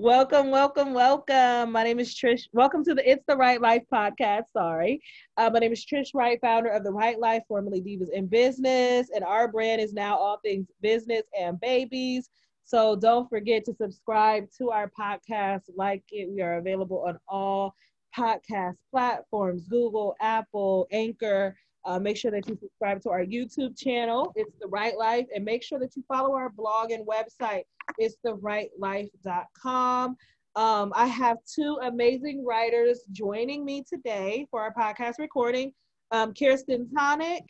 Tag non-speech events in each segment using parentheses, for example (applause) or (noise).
Welcome, welcome, welcome. My name is Trish. Welcome to the It's the Wright Life podcast. Sorry. Uh, my name is Trish Wright, founder of The Wright Life, formerly Divas in Business. And our brand is now all things business and babies. So don't forget to subscribe to our podcast, like it. We are available on all podcast platforms Google, Apple, Anchor. Uh, make sure that you subscribe to our YouTube channel. It's The Wright Life. And make sure that you follow our blog and website it's thewrightlife.com. Um, I have two amazing writers joining me today for our podcast recording. Um, Kierstin Tonic.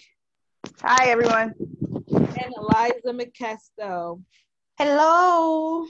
Hi, everyone. And Eliza Makesto. Hello.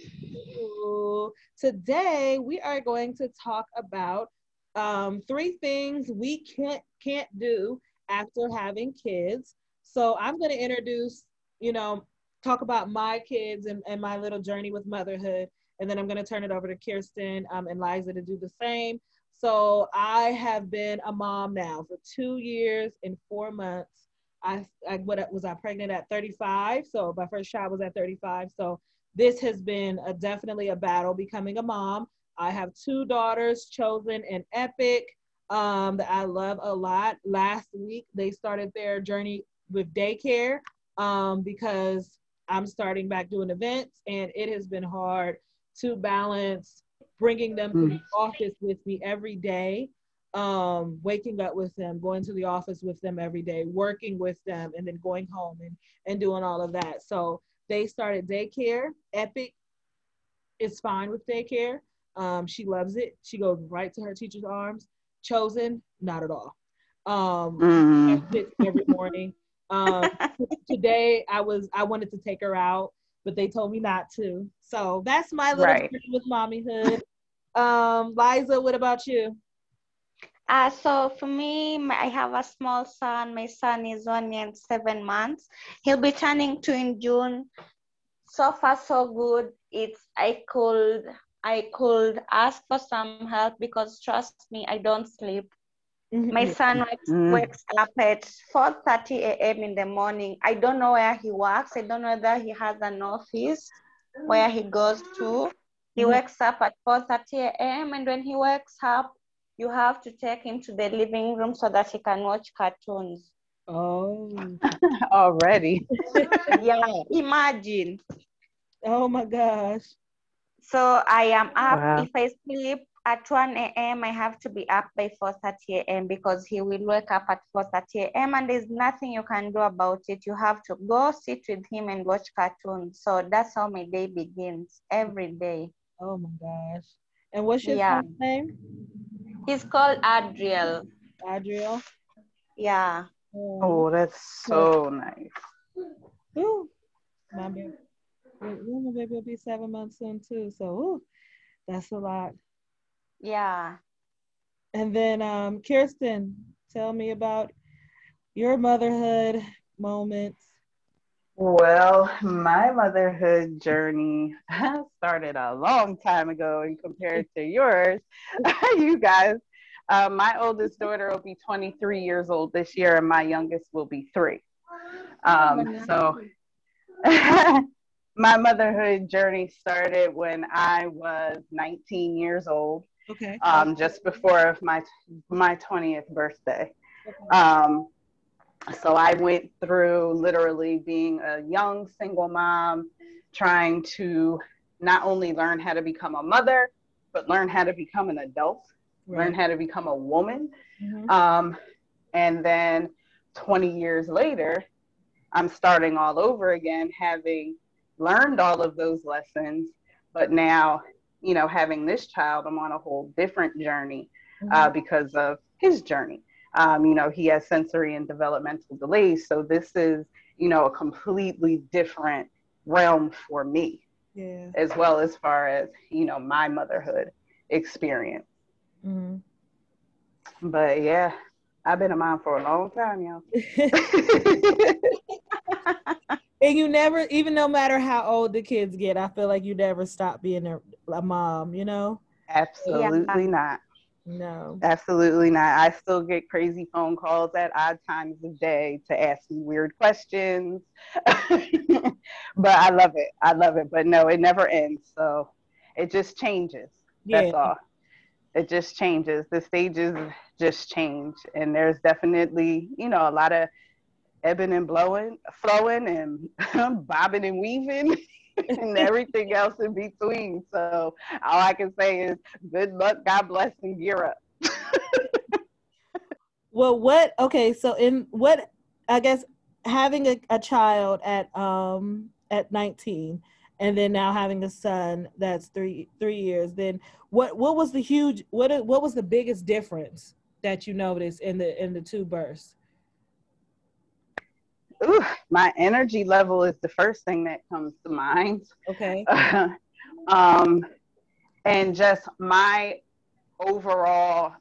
Today we are going to talk about um, three things we can't can't do after having kids. So I'm going to introduce, you know, talk about my kids and, and my little journey with motherhood. And then I'm going to turn it over to Kierstin um, and Laiza to do the same. So I have been a mom now for two years and four months. I, I what was I pregnant at 35? So my first child was at 35. So this has been a, definitely a battle becoming a mom. I have two daughters, chosen and epic, um, that I love a lot. Last week they started their journey with daycare um, because I'm starting back doing events, and it has been hard to balance bringing them to the mm. office with me every day, um, waking up with them, going to the office with them every day, working with them, and then going home and, and doing all of that. So they started daycare. Epic is fine with daycare. Um, she loves it. She goes right to her teacher's arms. Chosen, not at all. Um, mm. every morning. Um, (laughs) today I was I wanted to take her out, but they told me not to. So that's my little right. with mommyhood. Um, Laiza, what about you? Uh, so for me, my, I have a small son. My son is one year and seven months. He'll be turning two in June. So far, so good. It's I could I could ask for some help because trust me, I don't sleep. Mm-hmm. My son wakes, mm. wakes up at 4.30 a.m. in the morning. I don't know where he works. I don't know whether he has an office where he goes to. He mm. wakes up at 4.30 a.m. and when he wakes up, you have to take him to the living room so that he can watch cartoons. Oh, (laughs) already. (laughs) yeah, imagine. Oh my gosh. So I am up. Wow. If I sleep at 1 a.m. I have to be up by 4:30 a.m. because he will wake up at 4:30 a.m. and there's nothing you can do about it. You have to go sit with him and watch cartoons. So that's how my day begins every day. Oh my gosh! And what's your yeah. name? He's called Adriel. Adriel. Yeah. Oh, oh that's so nice. Ooh, my baby, my baby will be seven months soon too. So ooh, that's a lot. Yeah. And then um, Kierstin, tell me about your motherhood moments. Well, my motherhood journey (laughs) started a long time ago and compared to yours, (laughs) you guys. Uh, my oldest daughter will be 23 years old this year, and my youngest will be three. Um, so, (laughs) my motherhood journey started when I was 19 years old. Okay. Um, just before my my twentieth birthday. Okay. Um, so I went through literally being a young single mom, trying to not only learn how to become a mother, but learn how to become an adult, right. learn how to become a woman. Mm-hmm. Um, and then 20 years later, I'm starting all over again, having learned all of those lessons, but now you know, having this child, I'm on a whole different journey uh, mm-hmm. uh, because of his journey. Um, you know, he has sensory and developmental delays. So this is, you know, a completely different realm for me, yeah. as well as far as, you know, my motherhood experience. Mm-hmm. But yeah, I've been a mom for a long time, y'all. (laughs) (laughs) and you never even no matter how old the kids get i feel like you never stop being a, a mom you know? Absolutely yeah. not. No. Absolutely not. I still get crazy phone calls at odd times of day to ask me weird questions. (laughs) But i love it. I love it. But no it never ends. So it just changes. That's all. It just changes. The stages just change, and there's definitely you know a lot of ebbing and blowing, flowing, and (laughs) bobbing and weaving. (laughs) and everything else in between. So all I can say is good luck, God bless, and gear up. (laughs) well, what? Okay, so in what? I guess having a, a child at um at 19 and then now having a son that's three three years then what what was the huge what what was the biggest difference that you noticed in the in the two births Ooh, my energy level is the first thing that comes to mind okay (laughs) um and just my overall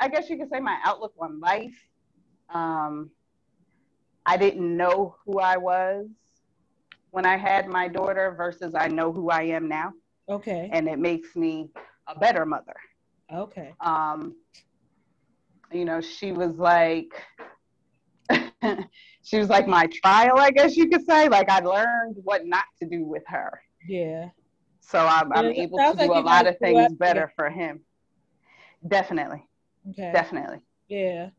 i guess you could say my outlook on life um i didn't know who i was when I had my daughter versus I know who I am now. Okay. And it makes me a better mother. Okay. Um, you know, she was like, (laughs) she was like my trial, I guess you could say. Like I learned what not to do with her. Yeah. So I'm, I'm able to do like a lot of things better for him. Definitely. Okay. Definitely. Yeah.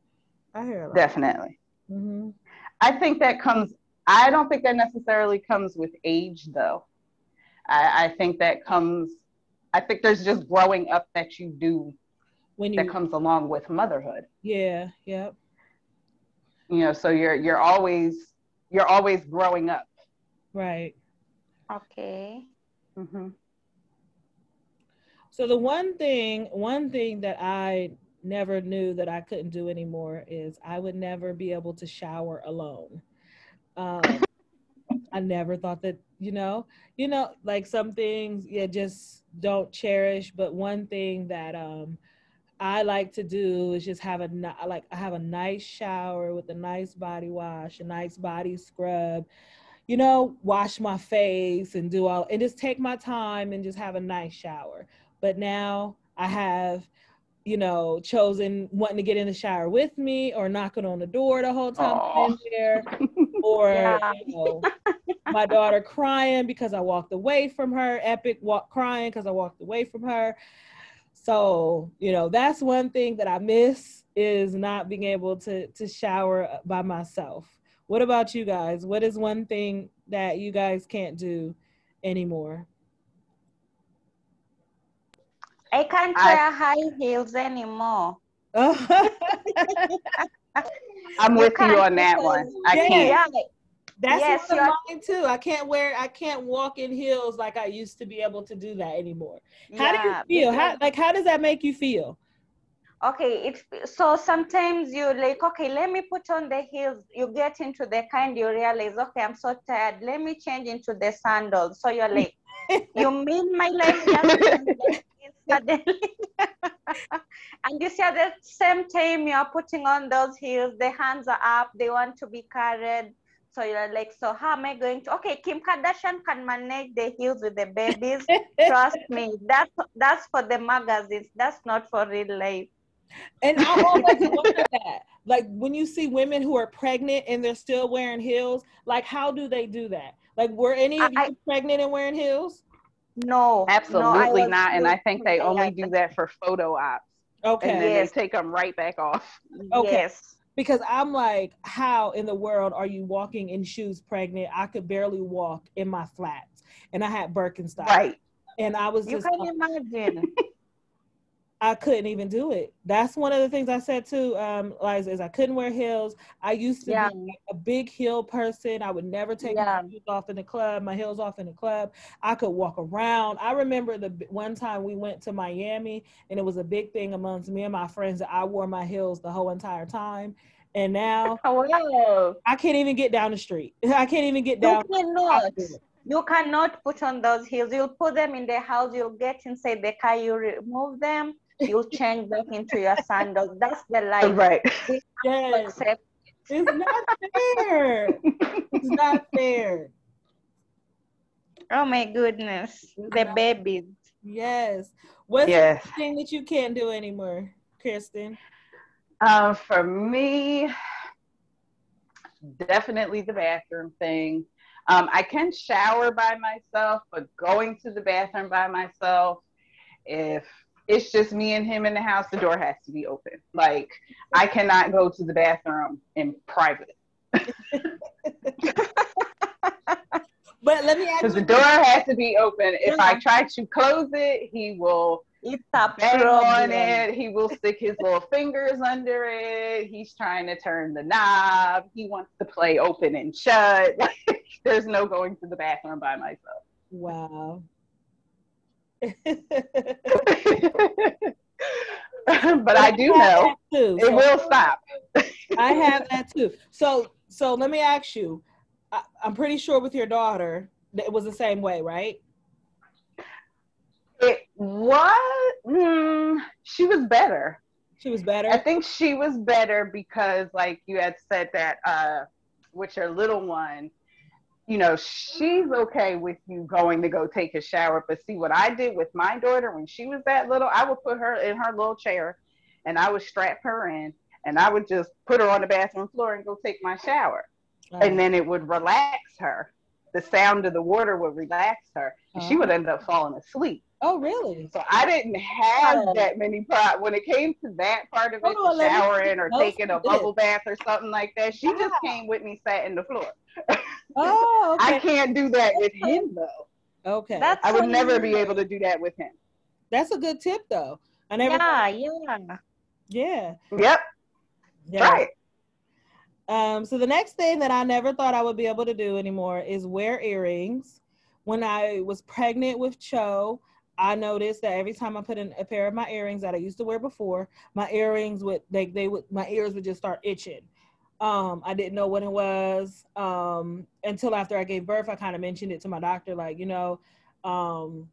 I hear Definitely. Mm-hmm. I think that comes I don't think that necessarily comes with age, though. I, I think that comes. I think there's just growing up that you do when you, that comes along with motherhood. Yeah. Yep. You know, so you're you're always you're always growing up. Right. Okay. Mm-hmm. So the one thing, one thing that I never knew that I couldn't do anymore is I would never be able to shower alone. Um, (laughs) I never thought that, you know, you know, like some things you just don't cherish. But one thing that um, I like to do is just have a like I have a nice shower with a nice body wash, a nice body scrub, you know, wash my face and do all and just take my time and just have a nice shower. But now I have you know, chosen wanting to get in the shower with me or knocking on the door the whole time I'm in there, or (laughs) yeah. you know, my daughter crying because I walked away from her, epic walk crying because I walked away from her. So, you know, that's one thing that I miss is not being able to to shower by myself. What about you guys? What is one thing that you guys can't do anymore? I can't wear high heels anymore. (laughs) I'm with you, you on that one. I yeah, can't. Yeah. That's yes, of mine too. I can't wear, I can't walk in heels like I used to be able to do that anymore. How yeah, do you feel? How like how does that make you feel? Okay, it so sometimes you're like, okay, let me put on the heels. You get into the kind you realize, okay, I'm so tired. Let me change into the sandals. So you're like, (laughs) you mean my life just (laughs) and you see at the same time you're putting on those heels, the hands are up, they want to be carried. So you're like, so how am I going to? Okay, Kim Kardashian can manage the heels with the babies. (laughs) Trust me, that's that's for the magazines. That's not for real life. And I always wonder that, like when you see women who are pregnant and they're still wearing heels, like how do they do that? Like, were any of I, you pregnant and wearing heels? No, absolutely no, not. And I think they only do that for photo ops. Okay. And then yes. they take them right back off. Okay. Yes. Because I'm like, how in the world are you walking in shoes pregnant? I could barely walk in my flats, and I had Birkenstocks. Right. And I was you just. You can imagine. (laughs) I couldn't even do it. That's one of the things I said too, um, Laiza, is I couldn't wear heels. I used to yeah. be a big heel person. I would never take yeah. my heels off in the club, my heels off in the club. I could walk around. I remember the one time we went to Miami and it was a big thing amongst me and my friends that I wore my heels the whole entire time. And now (laughs) oh, I can't even get down the street. (laughs) I can't even get down. You cannot. You cannot put on those heels. You'll put them in the house. You'll get inside the car. You remove them you change back into your sandals. That's the life. Right. Yes. It's not fair. it's not fair. Oh my goodness. The babies. Yes. What's yes. the thing that you can't do anymore, Kristen? Uh, for me, definitely the bathroom thing. Um, I can shower by myself, but going to the bathroom by myself, if it's just me and him in the house, the door has to be open. Like I cannot go to the bathroom in private. but let me ask because the door has to be open. If I try to close it, he will bang on it. He will stick his little fingers under it. He's trying to turn the knob. He wants to play open and shut. (laughs) There's no going to the bathroom by myself. Wow. (laughs) but I do know it so will stop. (laughs) I have that too. So so let me ask you. I, am pretty sure with your daughter it was the same way, right? It was. Mm, she was better. She was better. I think she was better because, like you had said, that uh, with your little one, you know, she's okay with you going to go take a shower. But see, what I did with my daughter when she was that little, I would put her in her little chair, and I would strap her in, and I would just put her on the bathroom floor and go take my shower, and then it would relax her. The sound of the water would relax her. And She uh-huh. would end up falling asleep. Oh, really? So I didn't have oh. that many problems when it came to that part of it, oh, showering or taking a bubble bath or something like that. She just came with me, sat in the floor. (laughs) Oh, okay. I can't do that with him though. Okay, That's I would so never be able to do that with him. That's a good tip though. I never. Yeah, yeah, yeah. Yep. Yeah. Right. Um, so the next thing that I never thought I would be able to do anymore is wear earrings. When I was pregnant with Cho, I noticed that every time I put in a pair of my earrings that I used to wear before, my earrings would they they would my ears would just start itching. Um, I didn't know what it was um, until after I gave birth. I kind of mentioned it to my doctor, like you know, um,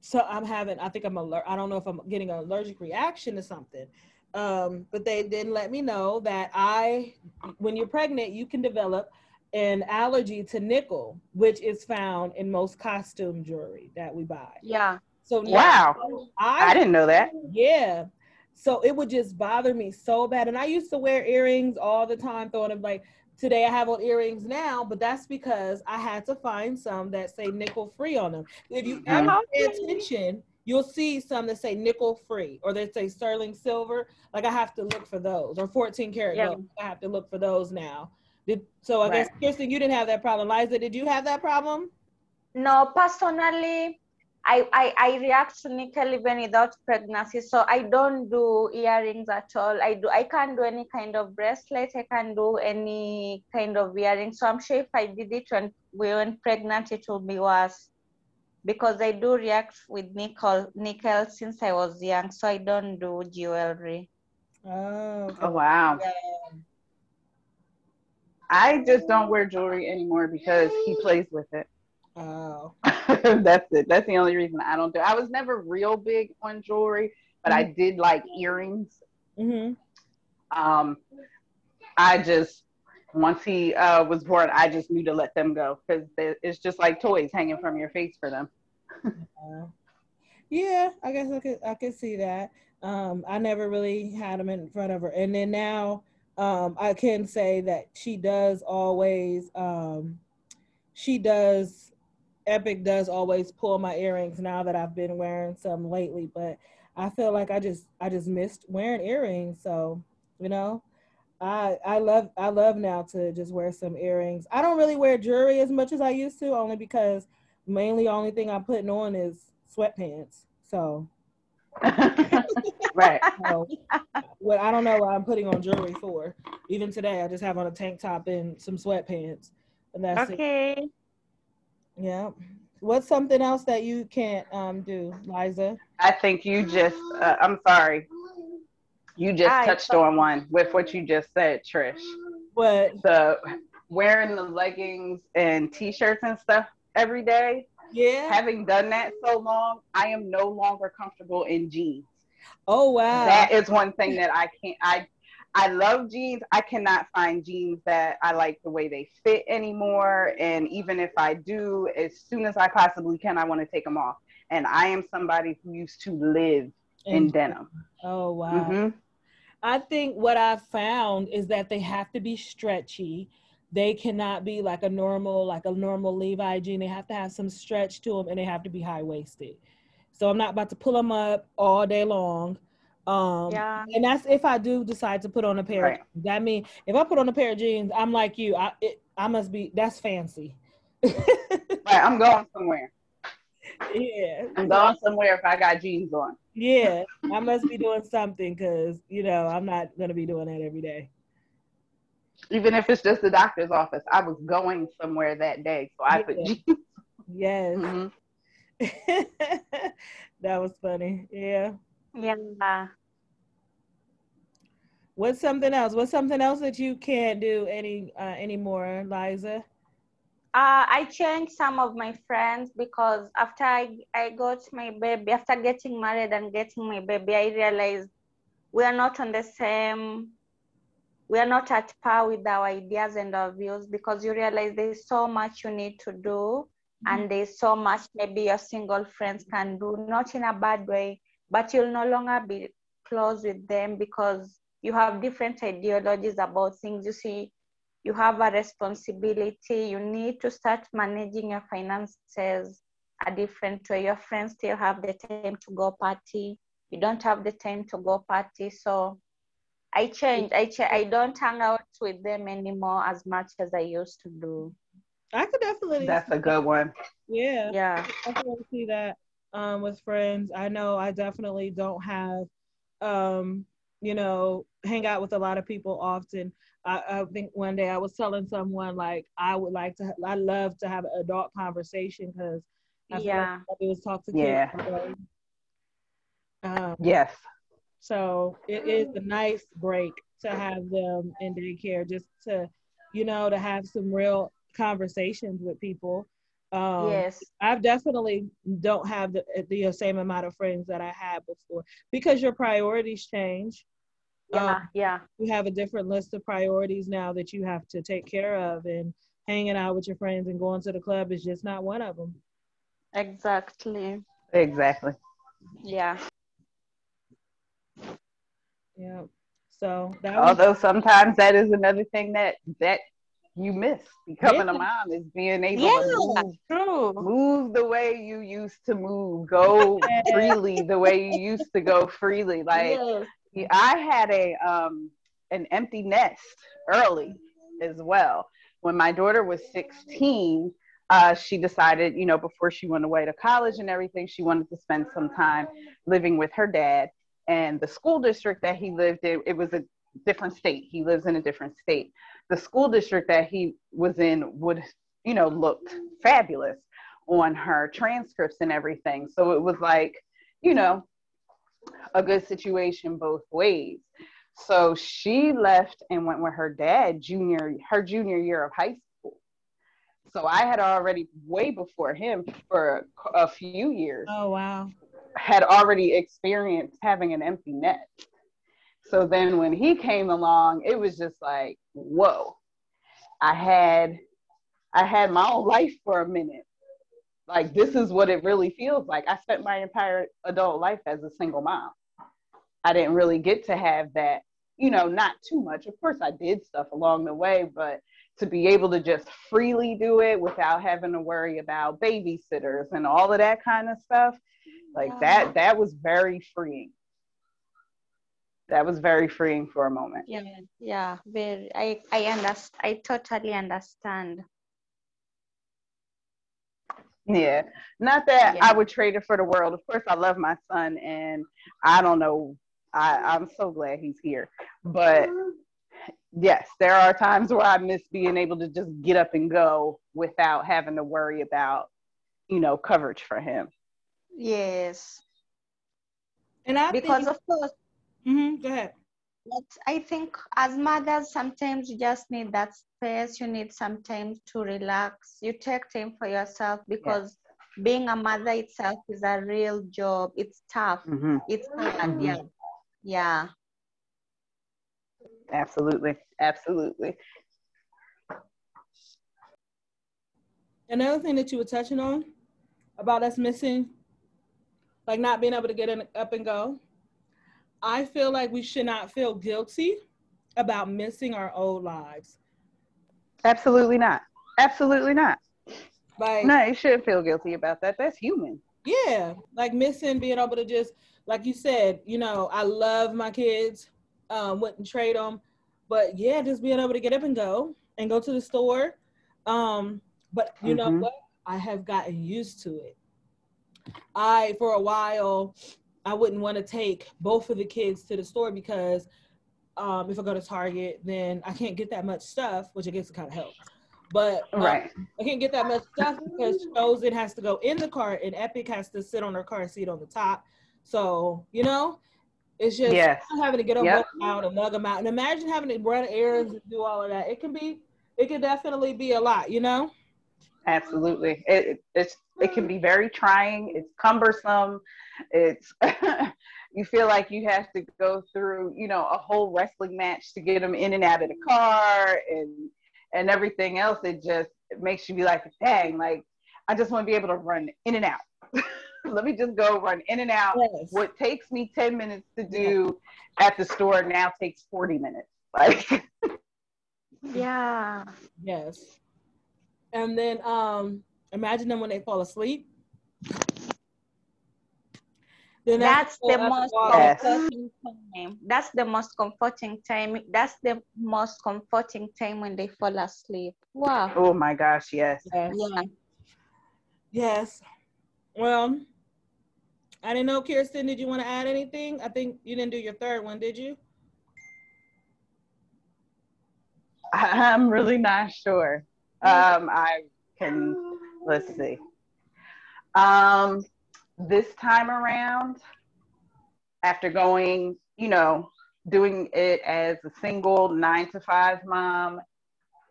so I'm having. I think I'm alert. I don't know if I'm getting an allergic reaction to something. Um, but they didn't let me know that I, when you're pregnant, you can develop an allergy to nickel, which is found in most costume jewelry that we buy. Yeah. So wow, I, I didn't know that. Yeah. So it would just bother me so bad. And I used to wear earrings all the time, throwing them like today I have on earrings now, but that's because I had to find some that say nickel free on them. If you ever mm-hmm. pay attention, you'll see some that say nickel free or they say sterling silver. Like I have to look for those or 14 karat yeah. gold. I have to look for those now. Did, so I right. guess Kierstin, you didn't have that problem. Laiza, did you have that problem? No, personally, I, I, I react to nickel even without pregnancy. So I don't do earrings at all. I do I can't do any kind of bracelet. I can't do any kind of earring. So I'm sure if I did it when we were pregnant, it would be worse. Because I do react with nickel nickel since I was young. So I don't do jewelry. Oh, okay. oh wow. Yeah. I just don't wear jewelry anymore because he plays with it. Oh. (laughs) That's it. That's the only reason I don't do. I was never real big on jewelry, but mm-hmm. I did like earrings. Mm-hmm. Um, I just once he uh, was born, I just knew to let them go because it's just like toys hanging from your face for them. yeah, I guess I could I could see that. Um, I never really had them in front of her, and then now um, I can say that she does always, um, she does, Epic does always pull my earrings now that I've been wearing some lately, but I feel like I just, I just missed wearing earrings. So, you know, I, I love, I love now to just wear some earrings. I don't really wear jewelry as much as I used to, only because mainly only thing I'm putting on is sweatpants. So (laughs) right. (laughs) So, well, I don't know what I'm putting on jewelry for. Even today, I just have on a tank top and some sweatpants, and that's okay. it. Yeah. What's something else that you can't um, do, Laiza? I think you just. Uh, I'm sorry. You just I, touched on one with what you just said, Trish. What? The wearing the leggings and t-shirts and stuff every day yeah. Having done that so long, I am no longer comfortable in jeans. Oh wow. That is one thing that I can't I I love jeans. I cannot find jeans that I like the way they fit anymore. And even if I do, as soon as I possibly can, I want to take them off. And I am somebody who used to live in, in denim. Oh wow. Mm-hmm. I think what I've found is that they have to be stretchy they cannot be like a normal, like a normal Levi jean. They have to have some stretch to them and they have to be high waisted. So I'm not about to pull them up all day long. Um, yeah. and that's if I do decide to put on a pair. Right. That mean if I put on a pair of jeans, I'm like you. I it, I must be that's fancy. (laughs) right, I'm going somewhere. Yeah, I'm going somewhere if I got jeans on. Yeah, I must be doing something because you know I'm not gonna be doing that every day. Even if it's just the doctor's office, I was going somewhere that day, so I yeah. put (laughs) jeans. Yes. Mm-hmm. (laughs) that was funny. Yeah. Yeah. What's something else? What's something else that you can't do any uh, anymore, Laiza? Uh, I changed some of my friends because after I, I got my baby, after getting married and getting my baby, I realized we are not on the same, we are not at par with our ideas and our views because you realize there's so much you need to do mm-hmm. and there's so much maybe your single friends can do, not in a bad way, but you'll no longer be close with them because you have different ideologies about things. You see, you have a responsibility. You need to start managing your finances a different way. Your friends still have the time to go party. You don't have the time to go party. So I changed. I ch- I don't hang out with them anymore as much as I used to do. I could definitely. That's a good one. Yeah. Yeah. I definitely see that um, with friends. I know I definitely don't have, um, you know, hang out with a lot of people often. I, I, think one day I was telling someone like I would like to I love to have an adult conversation because yeah like it was talk to yeah. kids. Um, yes. So it is a nice break to have them in daycare just to you know to have some real conversations with people. Um, yes, I've definitely don't have the, the same amount of friends that I had before because your priorities change. Yeah, um, yeah. You have a different list of priorities now that you have to take care of, and hanging out with your friends and going to the club is just not one of them. Exactly. Exactly. Yeah. Yeah. So that although was- sometimes that is another thing that that you miss becoming yeah. a mom is being able yeah, to move, move the way you used to move, go (laughs) freely the way you used to go freely. Like I had a um, an empty nest early as well. When my daughter was 16, uh, she decided, you know, before she went away to college and everything, she wanted to spend some time living with her dad. And the school district that he lived in, it was a different state. He lives in a different state. The school district that he was in would, you know, looked fabulous on her transcripts and everything. So it was like, you know, a good situation both ways. So she left and went with her dad junior her junior year of high school. So I had already way before him for a few years. Oh wow. Had already experienced having an empty net. So then when he came along, it was just like, whoa. I had I had my own life for a minute like this is what it really feels like. I spent my entire adult life as a single mom. I didn't really get to have that, you know, not too much. Of course I did stuff along the way, but to be able to just freely do it without having to worry about babysitters and all of that kind of stuff, like yeah. that that was very freeing. That was very freeing for a moment. Yeah, yeah, very. I I understand. I totally understand. Yeah, not that yeah. I would trade it for the world. Of course, I love my son, and I don't know. I, I'm so glad he's here. But yes, there are times where I miss being able to just get up and go without having to worry about, you know, coverage for him. Yes. And I because think, of course. Mm-hmm, go ahead. But I think as mothers, sometimes you just need that space. You need some time to relax. You take time for yourself because yeah. being a mother itself is a real job. It's tough. Mm-hmm. It's hard. Mm-hmm. Yeah. Yeah. Absolutely. Absolutely. Another thing that you were touching on about us missing, like not being able to get in, up and go, I feel like we should not feel guilty about missing our old lives. Absolutely not. Absolutely not. Like no, you shouldn't feel guilty about that. That's human. Yeah, like missing being able to just, like you said, you know, I love my kids, um, wouldn't trade them, but yeah, just being able to get up and go and go to the store. Um, but you mm-hmm. know what? I have gotten used to it. I, for a while, I wouldn't want to take both of the kids to the store because um, if I go to Target, then I can't get that much stuff, which I guess it kind of helps. But um, right. I can't get that much stuff because Chosen has to go in the cart and Epic has to sit on her car seat on the top. So, you know, it's just yes. having to get them yep. out and lug them out. And imagine having to run errands and do all of that. It can be, it can definitely be a lot, you know? Absolutely. It, it's, it can be very trying. It's cumbersome. It's, (laughs) you feel like you have to go through, you know, a whole wrestling match to get them in and out of the car and, and everything else, it just it makes you be like, dang, like I just want to be able to run in and out. (laughs) Let me just go run in and out. Yes. What takes me 10 minutes to do yeah. at the store now takes 40 minutes. (laughs) Like Yeah. Yes. And then um imagine them when they fall asleep. Then that's, the most comforting time. That's the most comforting time. That's the most comforting time when they fall asleep. Wow. Oh my gosh, yes. Yes. Yeah. Yes. Well, I didn't know, Kierstin, did you want to add anything? I think you didn't do your third one, did you? (laughs) I'm really not sure. Um, I can, let's see. Um, this time around, after going, you know, doing it as a single nine to five mom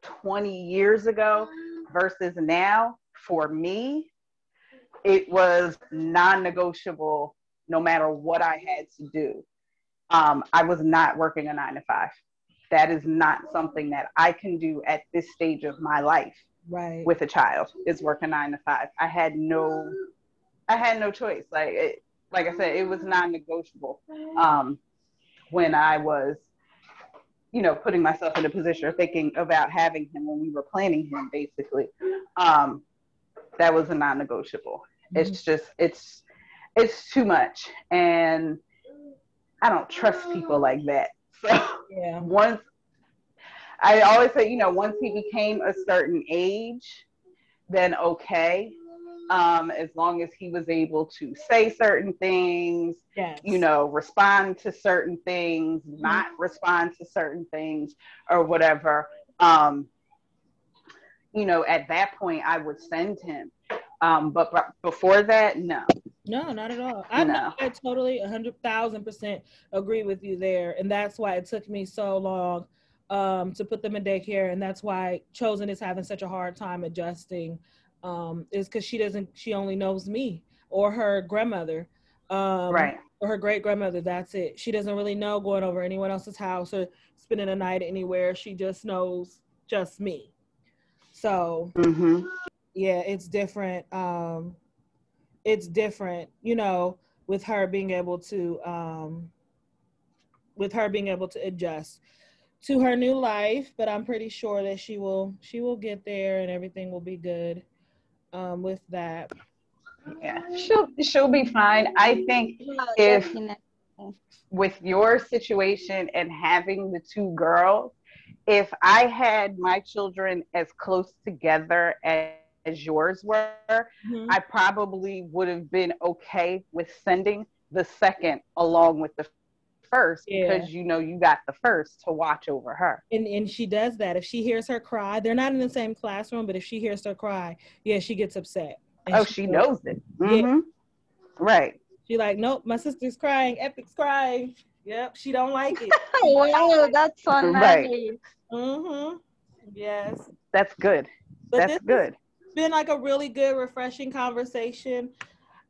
20 years ago versus now, for me, it was non negotiable no matter what I had to do. Um, I was not working a nine to five. That is not something that I can do at this stage of my life right. with a child, is work a nine to five. I had no I had no choice. Like it, like I said, it was non-negotiable. Um, when I was, you know, putting myself in a position or thinking about having him when we were planning him, basically, um, that was a non-negotiable. Mm-hmm. It's just it's it's too much, and I don't trust people like that. (laughs) So yeah. once I always say, you know, once he became a certain age, then okay um, as long as he was able to say certain things, yes. you know, respond to certain things, mm-hmm. not respond to certain things, or whatever. Um, you know, at that point, I would send him. Um, but, but before that, no. No, not at all. I know. I totally, a hundred thousand percent agree with you there, and that's why it took me so long um, to put them in daycare, and that's why Chosen is having such a hard time adjusting um, is because she doesn't she only knows me or her grandmother um, right or her great grandmother that's it she doesn't really know going over anyone else's house or spending a night anywhere she just knows just me so mm-hmm. yeah it's different um, it's different you know with her being able to um, with her being able to adjust to her new life but i'm pretty sure that she will she will get there and everything will be good um, with that. Yeah, she'll she'll be fine. I think if with your situation and having the two girls, if I had my children as close together as, as yours were, mm-hmm. I probably would have been okay with sending the second along with the first yeah. because you know you got the first to watch over her. And and she does that. If she hears her cry, they're not in the same classroom, but if she hears her cry, yeah, she gets upset. oh, she, she knows it. Mm-hmm. Yeah. Right. She like, nope, my sister's crying. Epic's crying. Yep, she don't like it. (laughs) wow, that's so nice. Right. Mm-hmm. Yes. That's good. But that's good. Been like a really good, refreshing conversation.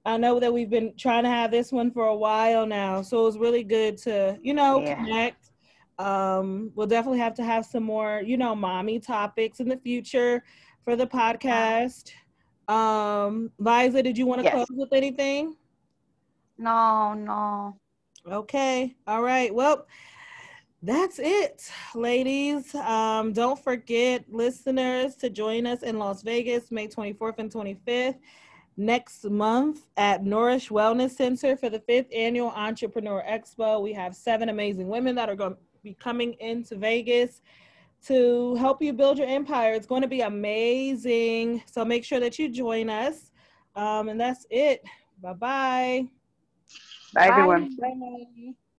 I know that we've been trying to have this one for a while now, so it was really good to, you know, yeah. connect. Um, we'll definitely have to have some more, you know, mommy topics in the future for the podcast. Um, Laiza, did you want to yes. close with anything? No, no. Okay. All right. Well, that's it, ladies. Um, don't forget, listeners, to join us in Las Vegas, May 24th and 25th next month at Nourish Wellness Center for the fifth annual Entrepreneur Expo. We have seven amazing women that are going to be coming into Vegas to help you build your empire. It's going to be amazing. So make sure that you join us. Um, and that's it. Bye-bye. Bye, everyone. Bye.